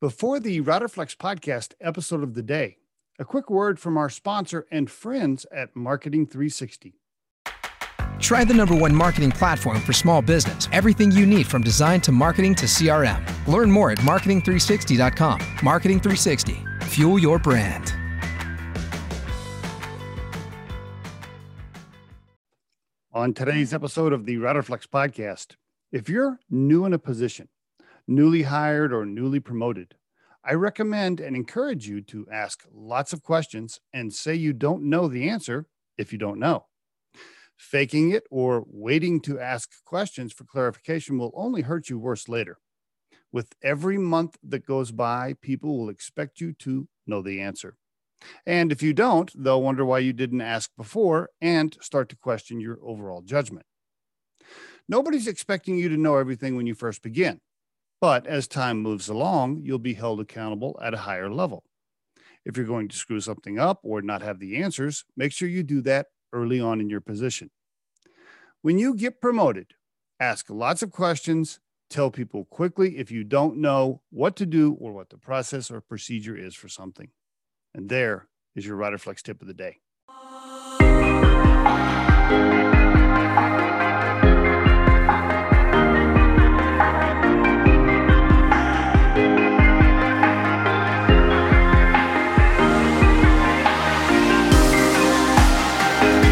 Before the Routerflex podcast episode of the day, a quick word from our sponsor and friends at Marketing 360. Try the number one marketing platform for small business. Everything you need from design to marketing to CRM. Learn more at marketing360.com. Marketing 360. Fuel your brand. On today's episode of the Routerflex podcast, if you're new in a position, newly hired or newly promoted, I recommend and encourage you to ask lots of questions and say you don't know the answer if you don't know. Faking it or waiting to ask questions for clarification will only hurt you worse later. With every month that goes by, people will expect you to know the answer. And if you don't, they'll wonder why you didn't ask before and start to question your overall judgment. Nobody's expecting you to know everything when you first begin. But as time moves along, you'll be held accountable at a higher level. If you're going to screw something up or not have the answers, make sure you do that early on in your position. When you get promoted, ask lots of questions, tell people quickly if you don't know what to do or what the process or procedure is for something. And there is your Routerflex tip of the day. Bye.